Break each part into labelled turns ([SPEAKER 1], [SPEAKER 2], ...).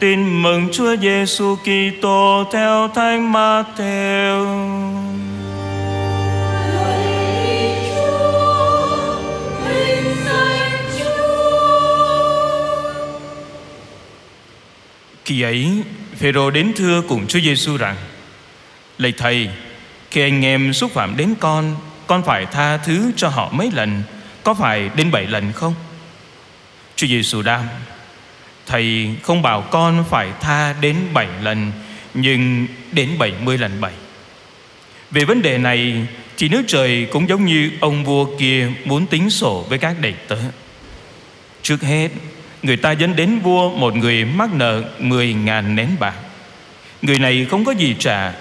[SPEAKER 1] Tin mừng Chúa Giêsu Kitô theo Thánh Matthew. Khi ấy, Phêrô đến thưa cùng Chúa Giêsu rằng: Lạy thầy, khi anh em xúc phạm đến con, con phải tha thứ cho họ mấy lần, có phải đến bảy lần không? Chúa Giêsu đáp: Thầy không bảo con phải tha đến bảy lần, Nhưng đến bảy mươi lần bảy. Về vấn đề này Chỉ nước trời cũng giống như ông vua kia Muốn tính sổ với các đệ tử. Trước hết, Người ta dẫn đến vua một người mắc nợ mười ngàn nén bạc. Người này không có gì trả,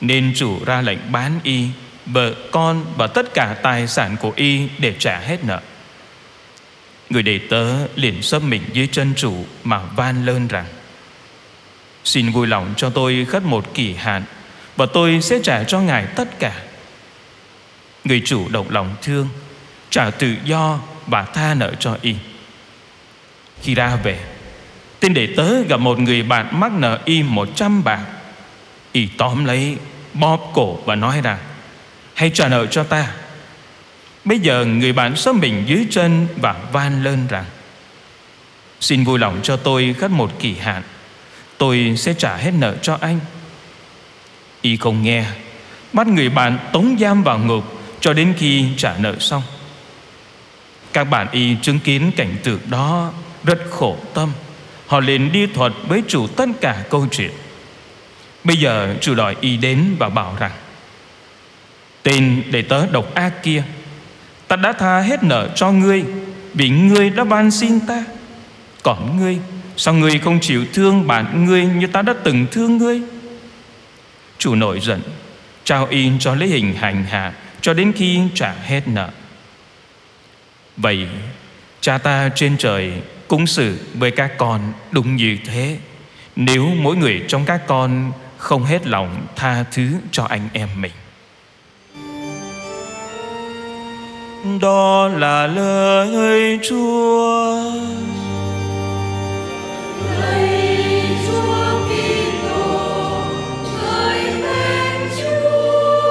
[SPEAKER 1] Nên chủ ra lệnh bán y, Vợ con và tất cả tài sản của y Để trả hết nợ. Người đệ tớ liền sấp mình dưới chân chủ Mà van lơn rằng, Xin vui lòng cho tôi khất một kỳ hạn, Và tôi sẽ trả cho ngài tất cả. Người chủ động lòng thương, Trả tự do và tha nợ cho y. Khi ra về, Tên đệ tớ gặp một người bạn mắc nợ y một trăm bạc. Y tóm lấy, Bóp cổ và nói rằng, Hãy trả nợ cho ta. Bây giờ người bạn xóm mình dưới chân Và van lên rằng, Xin vui lòng cho tôi khất một kỳ hạn, Tôi sẽ trả hết nợ cho anh. Y không nghe, Bắt người bạn tống giam vào ngục Cho đến khi trả nợ xong. Các bạn Y chứng kiến cảnh tượng đó, Rất khổ tâm. Họ liền đi thuật với chủ tất cả câu chuyện. Bây giờ chủ đòi Y đến và bảo rằng, Tên để tớ độc ác kia Ta đã tha hết nợ cho ngươi, Vì ngươi đã ban xin ta. Còn ngươi, Sao ngươi không chịu thương bạn ngươi Như ta đã từng thương ngươi? Chủ nổi giận, Trao in cho lấy hình hành hạ Cho đến khi trả hết nợ. Vậy, Cha ta trên trời Cũng xử với các con đúng như thế. Nếu mỗi người trong các con Không hết lòng tha thứ cho anh em mình. Đó là lời Chúa.
[SPEAKER 2] Lạy Chúa Kitô, ngợi khen Chúa.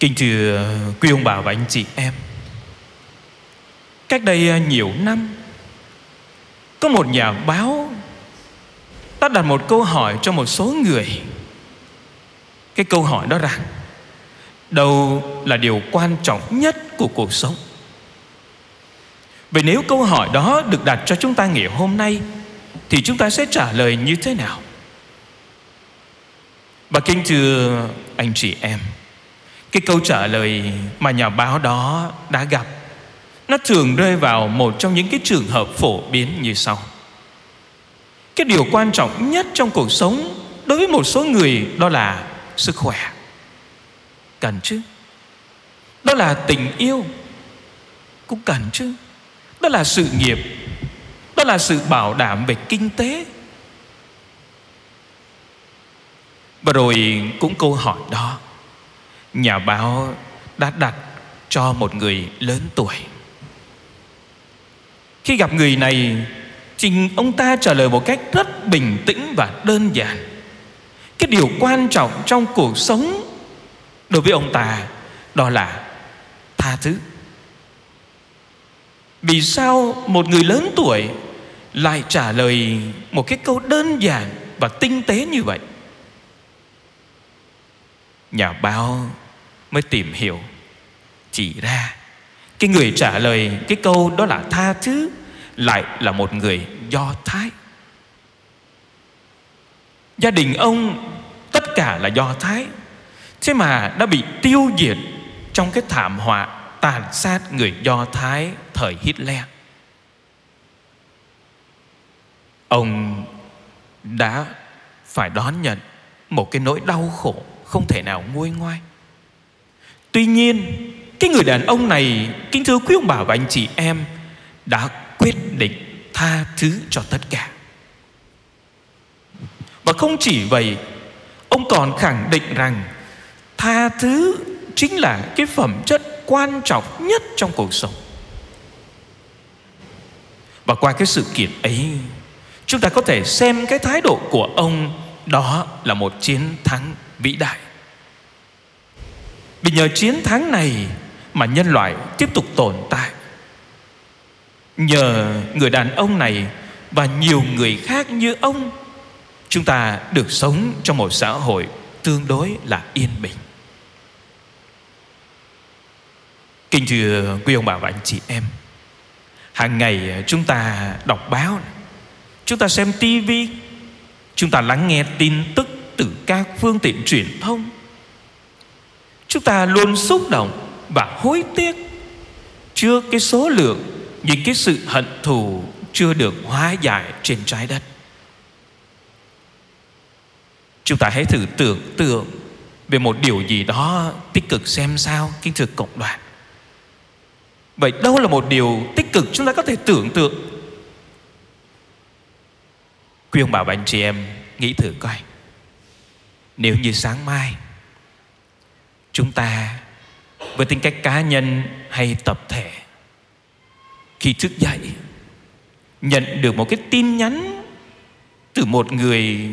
[SPEAKER 1] Kính thưa quý ông bà và anh chị em Cách đây nhiều năm Có một nhà báo ta đặt một câu hỏi cho một số người. Cái câu hỏi đó rằng, đâu là điều quan trọng nhất của cuộc sống? Vậy nếu câu hỏi đó được đặt cho chúng ta ngày hôm nay, thì chúng ta sẽ trả lời như thế nào? Và kính thưa anh chị em, cái câu trả lời mà nhà báo đó đã gặp, nó thường rơi vào một trong những cái trường hợp phổ biến như sau cái điều quan trọng nhất trong cuộc sống đối với một số người đó là sức khỏe. Cần chứ? Đó là tình yêu, cũng cần chứ? Đó là sự nghiệp, đó là sự bảo đảm về kinh tế. Và rồi cũng câu hỏi đó, nhà báo đã đặt cho một người lớn tuổi. Khi gặp người này Chính ông ta trả lời một cách rất bình tĩnh và đơn giản. Cái điều quan trọng trong cuộc sống Đối với ông ta Đó là tha thứ. Vì sao một người lớn tuổi Lại trả lời một cái câu đơn giản Và tinh tế như vậy? Nhà báo mới tìm hiểu, Chỉ ra Cái người trả lời cái câu đó là tha thứ lại là một người do thái. Gia đình ông tất cả là do thái. Thế mà đã bị tiêu diệt trong cái thảm họa tàn sát người do thái thời hitler. Ông đã phải đón nhận một cái nỗi đau khổ không thể nào nguôi ngoai. Tuy nhiên, cái người đàn ông này, kính thưa quý ông bà và anh chị em, đã quyết định tha thứ cho tất cả. Và không chỉ vậy, ông còn khẳng định rằng tha thứ chính là cái phẩm chất quan trọng nhất trong cuộc sống. Và qua cái sự kiện ấy, chúng ta có thể xem cái thái độ của ông, đó là một chiến thắng vĩ đại. Vì nhờ chiến thắng này mà nhân loại tiếp tục tồn tại nhờ người đàn ông này và nhiều người khác như ông, chúng ta được sống trong một xã hội tương đối là yên bình. Kính thưa quý ông bà và anh chị em, hàng ngày chúng ta đọc báo chúng ta xem tivi chúng ta lắng nghe tin tức từ các phương tiện truyền thông. Chúng ta luôn xúc động và hối tiếc trước cái số lượng những cái sự hận thù chưa được hóa giải trên trái đất. Chúng ta hãy thử tưởng tượng về một điều gì đó tích cực xem sao kính thưa cộng đoàn. Vậy đâu là một điều tích cực chúng ta có thể tưởng tượng? Quý ông bà và anh chị em, nghĩ thử coi. Nếu như sáng mai, chúng ta với tính cách cá nhân hay tập thể khi thức dậy, nhận được một cái tin nhắn từ một người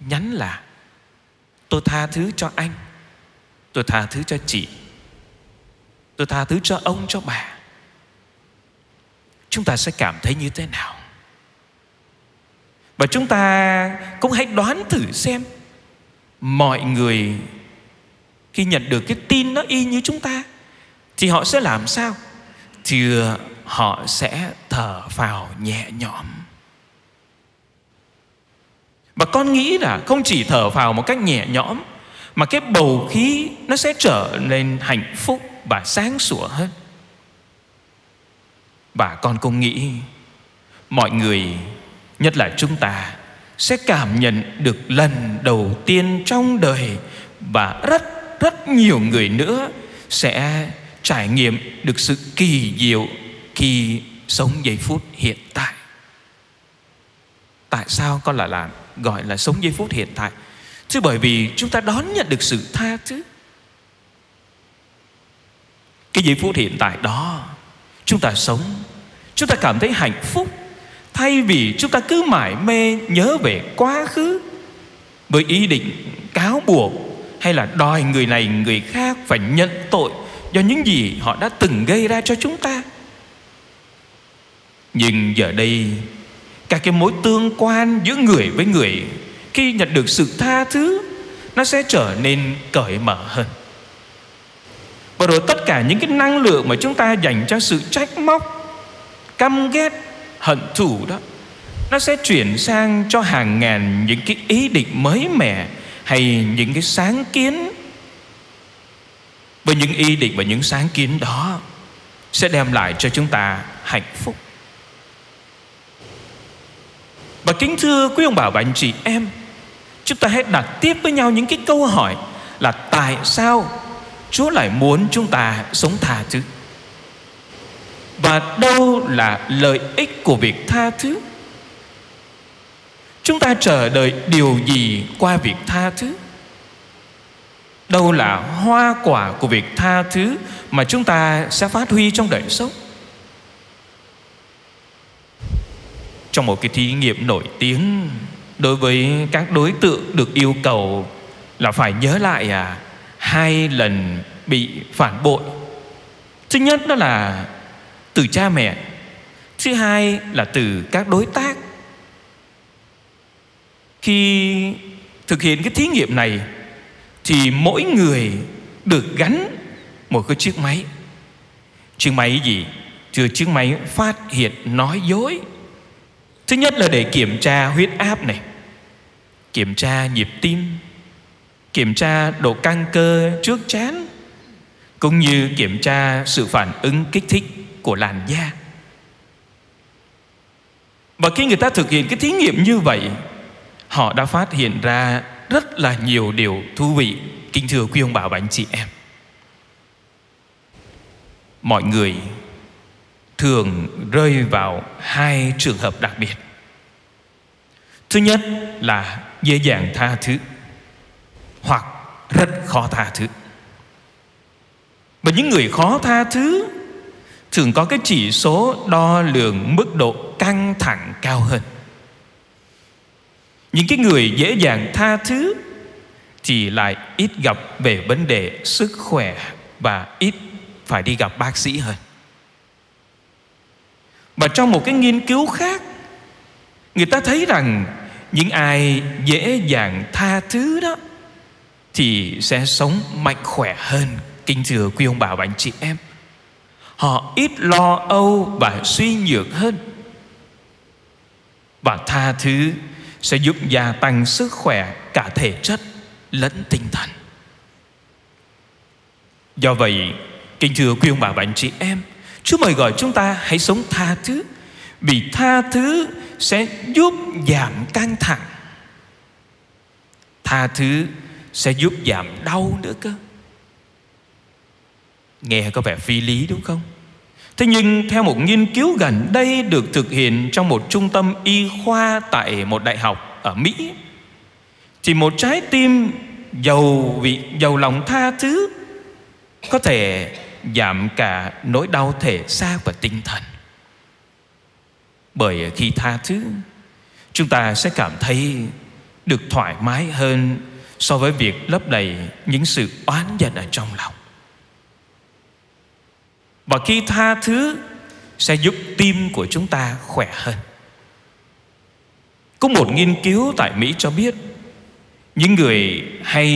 [SPEAKER 1] nhắn là, tôi tha thứ cho anh, tôi tha thứ cho chị, tôi tha thứ cho ông, cho bà. Chúng ta sẽ cảm thấy như thế nào? Và chúng ta cũng hãy đoán thử xem mọi người khi nhận được cái tin nó y như chúng ta, thì họ sẽ làm sao? Thì họ sẽ thở vào nhẹ nhõm. Và con nghĩ là không chỉ thở vào một cách nhẹ nhõm, mà cái bầu khí nó sẽ trở nên hạnh phúc và sáng sủa hơn. Và con cũng nghĩ, mọi người, nhất là chúng ta, sẽ cảm nhận được lần đầu tiên trong đời và rất rất nhiều người nữa sẽ trải nghiệm được sự kỳ diệu khi sống giây phút hiện tại. Tại sao con lại là gọi là sống giây phút hiện tại? Chứ bởi vì chúng ta đón nhận được sự tha thứ. Cái giây phút hiện tại đó, chúng ta sống, chúng ta cảm thấy hạnh phúc, thay vì chúng ta cứ mải mê nhớ về quá khứ với ý định cáo buộc hay là đòi người này người khác phải nhận tội do những gì họ đã từng gây ra cho chúng ta nhưng giờ đây, các cái mối tương quan giữa người với người, khi nhận được sự tha thứ, nó sẽ trở nên cởi mở hơn. Và rồi tất cả những cái năng lượng mà chúng ta dành cho sự trách móc, căm ghét, hận thù đó, nó sẽ chuyển sang cho hàng ngàn những cái ý định mới mẻ hay những cái sáng kiến. Với những ý định và những sáng kiến đó sẽ đem lại cho chúng ta hạnh phúc và kính thưa quý ông bà và anh chị em, chúng ta hãy đặt tiếp với nhau những cái câu hỏi là tại sao chúa lại muốn chúng ta sống tha thứ? Và đâu là lợi ích của việc tha thứ? Chúng ta chờ đợi điều gì qua việc tha thứ? Đâu là hoa quả của việc tha thứ mà chúng ta sẽ phát huy trong đời sống? Trong một cái thí nghiệm nổi tiếng đối với các đối tượng được yêu cầu là phải nhớ lại à hai lần bị phản bội. Thứ nhất đó là từ cha mẹ, thứ hai là từ các đối tác. Khi thực hiện cái thí nghiệm này thì mỗi người được gắn một cái chiếc máy. Chiếc máy gì? Thưa, chiếc máy phát hiện nói dối thứ nhất là để kiểm tra huyết áp này, kiểm tra nhịp tim, kiểm tra độ căng cơ trước chán, cũng như kiểm tra sự phản ứng kích thích của làn da. Và khi người ta thực hiện cái thí nghiệm như vậy, họ đã phát hiện ra rất là nhiều điều thú vị. Kính thưa quý ông bà và anh chị em, mọi người thường rơi vào hai trường hợp đặc biệt. Thứ nhất là dễ dàng tha thứ hoặc rất khó tha thứ. Và những người khó tha thứ Thường có cái chỉ số đo lường mức độ căng thẳng cao hơn. Những cái người dễ dàng tha thứ Thì lại ít gặp về vấn đề sức khỏe Và ít phải đi gặp bác sĩ hơn. Và trong một cái nghiên cứu khác Người ta thấy rằng Những ai dễ dàng tha thứ đó Thì sẽ sống mạnh khỏe hơn. Kính thưa quý ông bà và anh chị em Họ ít lo âu và suy nhược hơn. Và tha thứ sẽ giúp gia tăng sức khỏe cả thể chất lẫn tinh thần. Do vậy, kính thưa quý ông bà và anh chị em Chúa mời gọi chúng ta hãy sống tha thứ, Vì tha thứ sẽ giúp giảm căng thẳng Tha thứ sẽ giúp giảm đau nữa cơ Nghe có vẻ phi lý đúng không? Thế nhưng theo một nghiên cứu gần đây được thực hiện trong một trung tâm y khoa tại một đại học ở Mỹ, thì một trái tim giàu vị, giàu lòng tha thứ có thể giảm cả nỗi đau thể xác và tinh thần. Bởi khi tha thứ, chúng ta sẽ cảm thấy được thoải mái hơn so với việc lấp đầy những sự oán giận ở trong lòng. Và khi tha thứ sẽ giúp tim của chúng ta khỏe hơn. Có một nghiên cứu tại Mỹ cho biết những người hay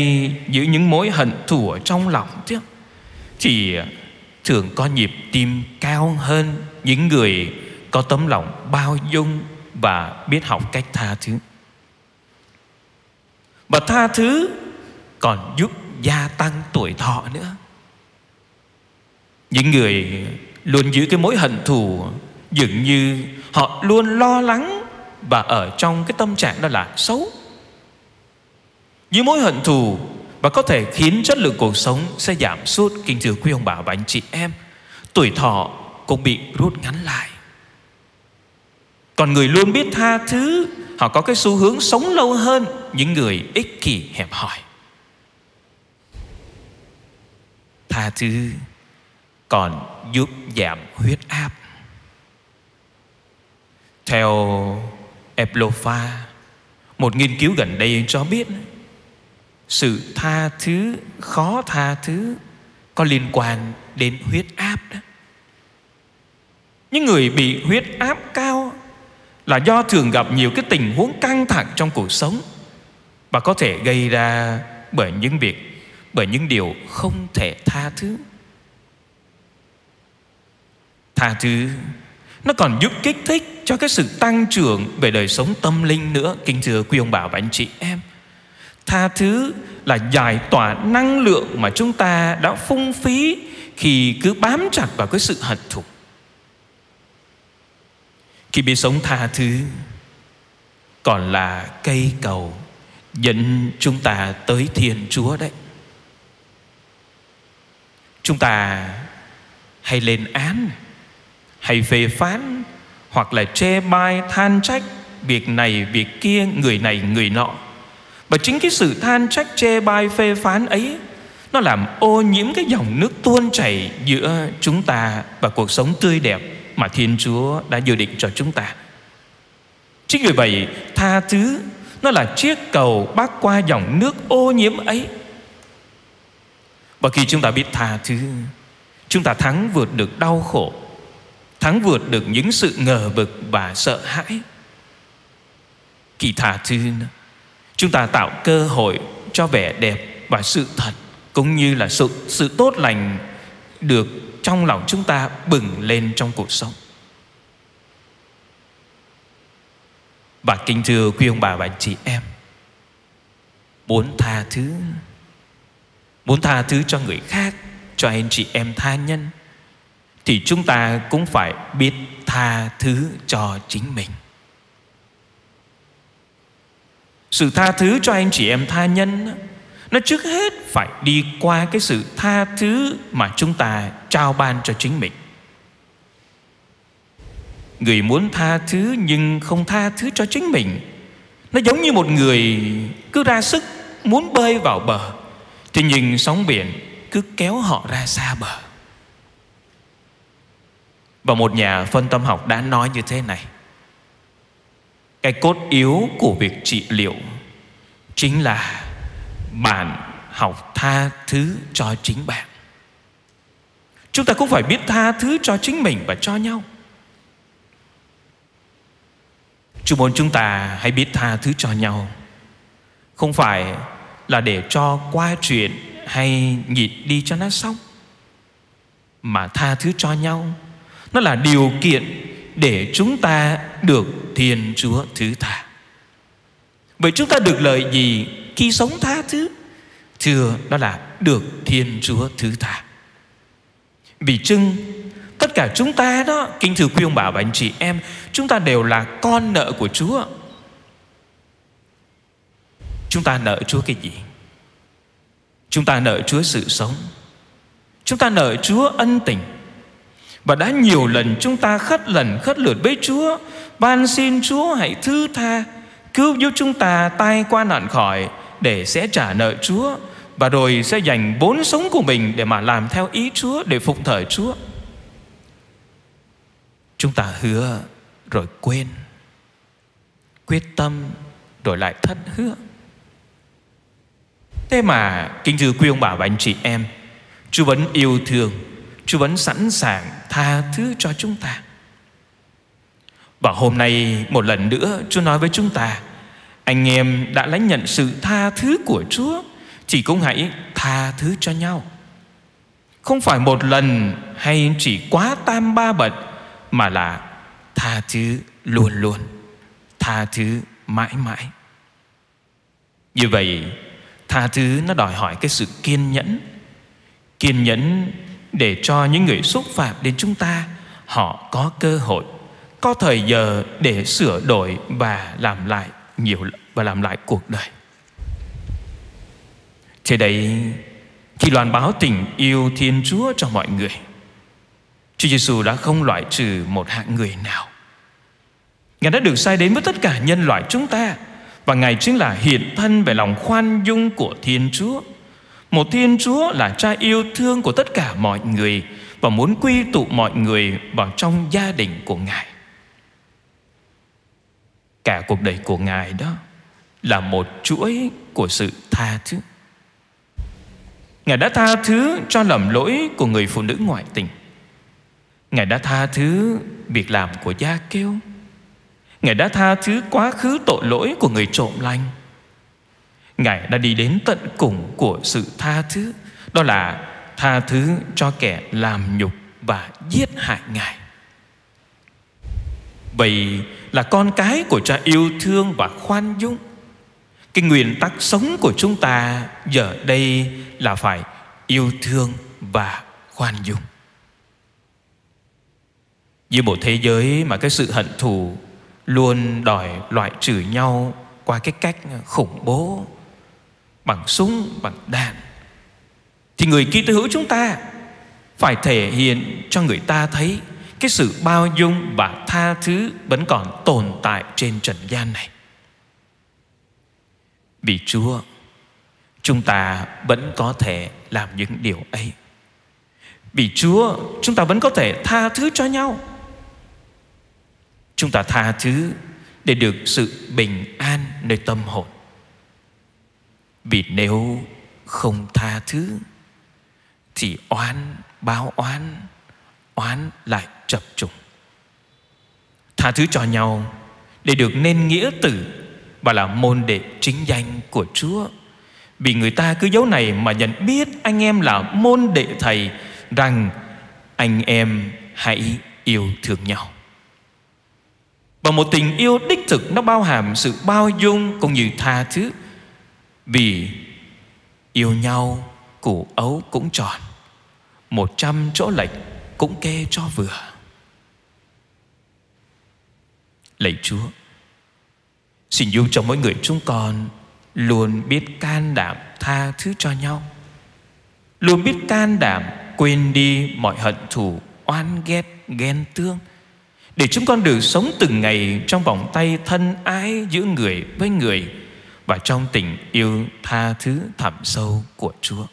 [SPEAKER 1] giữ những mối hận thù ở trong lòng tiếc thì thường có nhịp tim cao hơn những người có tấm lòng bao dung và biết học cách tha thứ. Và tha thứ còn giúp gia tăng tuổi thọ nữa. Những người luôn giữ cái mối hận thù Dường như họ luôn lo lắng Và ở trong cái tâm trạng đó là xấu Những mối hận thù và có thể khiến chất lượng cuộc sống sẽ giảm sút. Kính thưa quý ông bà và anh chị em Tuổi thọ cũng bị rút ngắn lại. Còn người luôn biết tha thứ Họ có cái xu hướng sống lâu hơn. Những người ích kỷ hẹp hòi. Tha thứ còn giúp giảm huyết áp. Theo Eplofa, một nghiên cứu gần đây cho biết sự tha thứ, khó tha thứ có liên quan đến huyết áp đó. Những người bị huyết áp cao là do thường gặp nhiều cái tình huống căng thẳng trong cuộc sống và có thể gây ra bởi những việc bởi những điều không thể tha thứ tha thứ nó còn giúp kích thích cho cái sự tăng trưởng về đời sống tâm linh nữa kính thưa quý ông bà và anh chị em tha thứ là giải tỏa năng lượng mà chúng ta đã phung phí khi cứ bám chặt vào cái sự hận thù. Khi biết sống tha thứ, còn là cây cầu dẫn chúng ta tới thiên chúa đấy. Chúng ta hay lên án, hay phê phán, hoặc là chê bai than trách, việc này, việc kia, người này, người nọ và chính cái sự than trách chê bai phê phán ấy nó làm ô nhiễm cái dòng nước tuôn chảy giữa chúng ta và cuộc sống tươi đẹp mà Thiên Chúa đã dự định cho chúng ta. Chính vì vậy, tha thứ nó là chiếc cầu bắc qua dòng nước ô nhiễm ấy. Và khi chúng ta biết tha thứ, chúng ta thắng vượt được đau khổ thắng vượt được những sự ngờ vực và sợ hãi kỳ tha thứ chúng ta tạo cơ hội cho vẻ đẹp và sự thật, cũng như là sự sự tốt lành được trong lòng chúng ta bừng lên trong cuộc sống. Và kính thưa quý ông bà và anh chị em, muốn tha thứ, muốn tha thứ cho người khác, cho anh chị em tha nhân, thì chúng ta cũng phải biết tha thứ cho chính mình sự tha thứ cho anh chị em tha nhân nó trước hết phải đi qua cái sự tha thứ mà chúng ta trao ban cho chính mình. Người muốn tha thứ nhưng không tha thứ cho chính mình, nó giống như một người cứ ra sức muốn bơi vào bờ, thì nhìn sóng biển cứ kéo họ ra xa bờ. Và một nhà phân tâm học đã nói như thế này cái cốt yếu của việc trị liệu chính là bạn học tha thứ cho chính bạn. Chúng ta cũng phải biết tha thứ cho chính mình và cho nhau. Chúng muốn chúng ta hãy biết tha thứ cho nhau. Không phải là để cho qua chuyện hay nhịn đi cho nó xong, Mà tha thứ cho nhau. Nó là điều kiện để chúng ta được Thiên Chúa thứ tha. Vậy chúng ta được lợi gì khi sống tha thứ? Thưa, đó là được Thiên Chúa thứ tha. Vì chưng, Tất cả chúng ta đó, Kính thưa quý ông bà và anh chị em, Chúng ta đều là con nợ của Chúa. Chúng ta nợ Chúa cái gì? Chúng ta nợ Chúa sự sống. Chúng ta nợ Chúa ân tình. Và đã nhiều lần chúng ta khất lần, khất lượt với Chúa. Ban xin Chúa hãy thứ tha, Cứu giúp chúng ta tai qua nạn khỏi Để sẽ trả nợ Chúa. Và rồi sẽ dành bốn sống của mình Để mà làm theo ý Chúa, Để phục thờ Chúa. Chúng ta hứa rồi quên. Quyết tâm rồi lại thất hứa. Thế mà Kính thưa quý ông bà và anh chị em, Chúa vẫn yêu thương Chúa vẫn sẵn sàng tha thứ cho chúng ta. Và hôm nay, một lần nữa, Chúa nói với chúng ta, Anh em đã lãnh nhận sự tha thứ của Chúa, Chỉ cũng hãy tha thứ cho nhau. Không phải một lần hay chỉ quá tam ba bật Mà là tha thứ luôn luôn, Tha thứ mãi mãi. Như vậy, Tha thứ nó đòi hỏi cái sự kiên nhẫn Kiên nhẫn để cho những người xúc phạm đến chúng ta, Họ có cơ hội, Có thời giờ để sửa đổi và làm lại nhiều, và làm lại cuộc đời. Thế đấy Khi loan báo tình yêu Thiên Chúa cho mọi người, Chúa Giêsu đã không loại trừ một hạng người nào. Ngài đã được sai đến với tất cả nhân loại chúng ta, và Ngài chính là hiện thân về lòng khoan dung của Thiên Chúa. Một Thiên Chúa là cha yêu thương của tất cả mọi người Và muốn quy tụ mọi người vào trong gia đình của Ngài. Cả cuộc đời của Ngài đó Là một chuỗi của sự tha thứ. Ngài đã tha thứ cho lầm lỗi của người phụ nữ ngoại tình. Ngài đã tha thứ việc làm của gia kêu. Ngài đã tha thứ quá khứ tội lỗi của người trộm lành. Ngài đã đi đến tận cùng của sự tha thứ. Đó là tha thứ cho kẻ làm nhục và giết hại Ngài. Vậy là con cái của cha yêu thương và khoan dung. Cái nguyên tắc sống của chúng ta giờ đây là phải yêu thương và khoan dung. Với một thế giới mà cái sự hận thù luôn đòi loại trừ nhau qua cái cách khủng bố bằng súng bằng đạn thì người Kitô hữu chúng ta phải thể hiện cho người ta thấy cái sự bao dung và tha thứ vẫn còn tồn tại trên trần gian này. Vì Chúa, chúng ta vẫn có thể làm những điều ấy. Vì Chúa, chúng ta vẫn có thể tha thứ cho nhau. Chúng ta tha thứ để được sự bình an nơi tâm hồn. Vì nếu không tha thứ thì oán báo oán, oán lại chập trùng. Tha thứ cho nhau để được nên nghĩa tử và là môn đệ chính danh của Chúa. Vì người ta cứ dấu này mà nhận biết anh em là môn đệ thầy rằng anh em hãy yêu thương nhau. Và một tình yêu đích thực nó bao hàm sự bao dung cũng như tha thứ vì yêu nhau, củ ấu cũng tròn, Một trăm chỗ lệch cũng kê cho vừa. Lạy Chúa, Xin giúp cho mỗi người chúng con Luôn biết can đảm tha thứ cho nhau, Luôn biết can đảm quên đi mọi hận thù, oan ghét, ghen tương, để chúng con được sống từng ngày trong vòng tay thân ái giữa người với người và trong tình yêu tha thứ thẳm sâu của Chúa.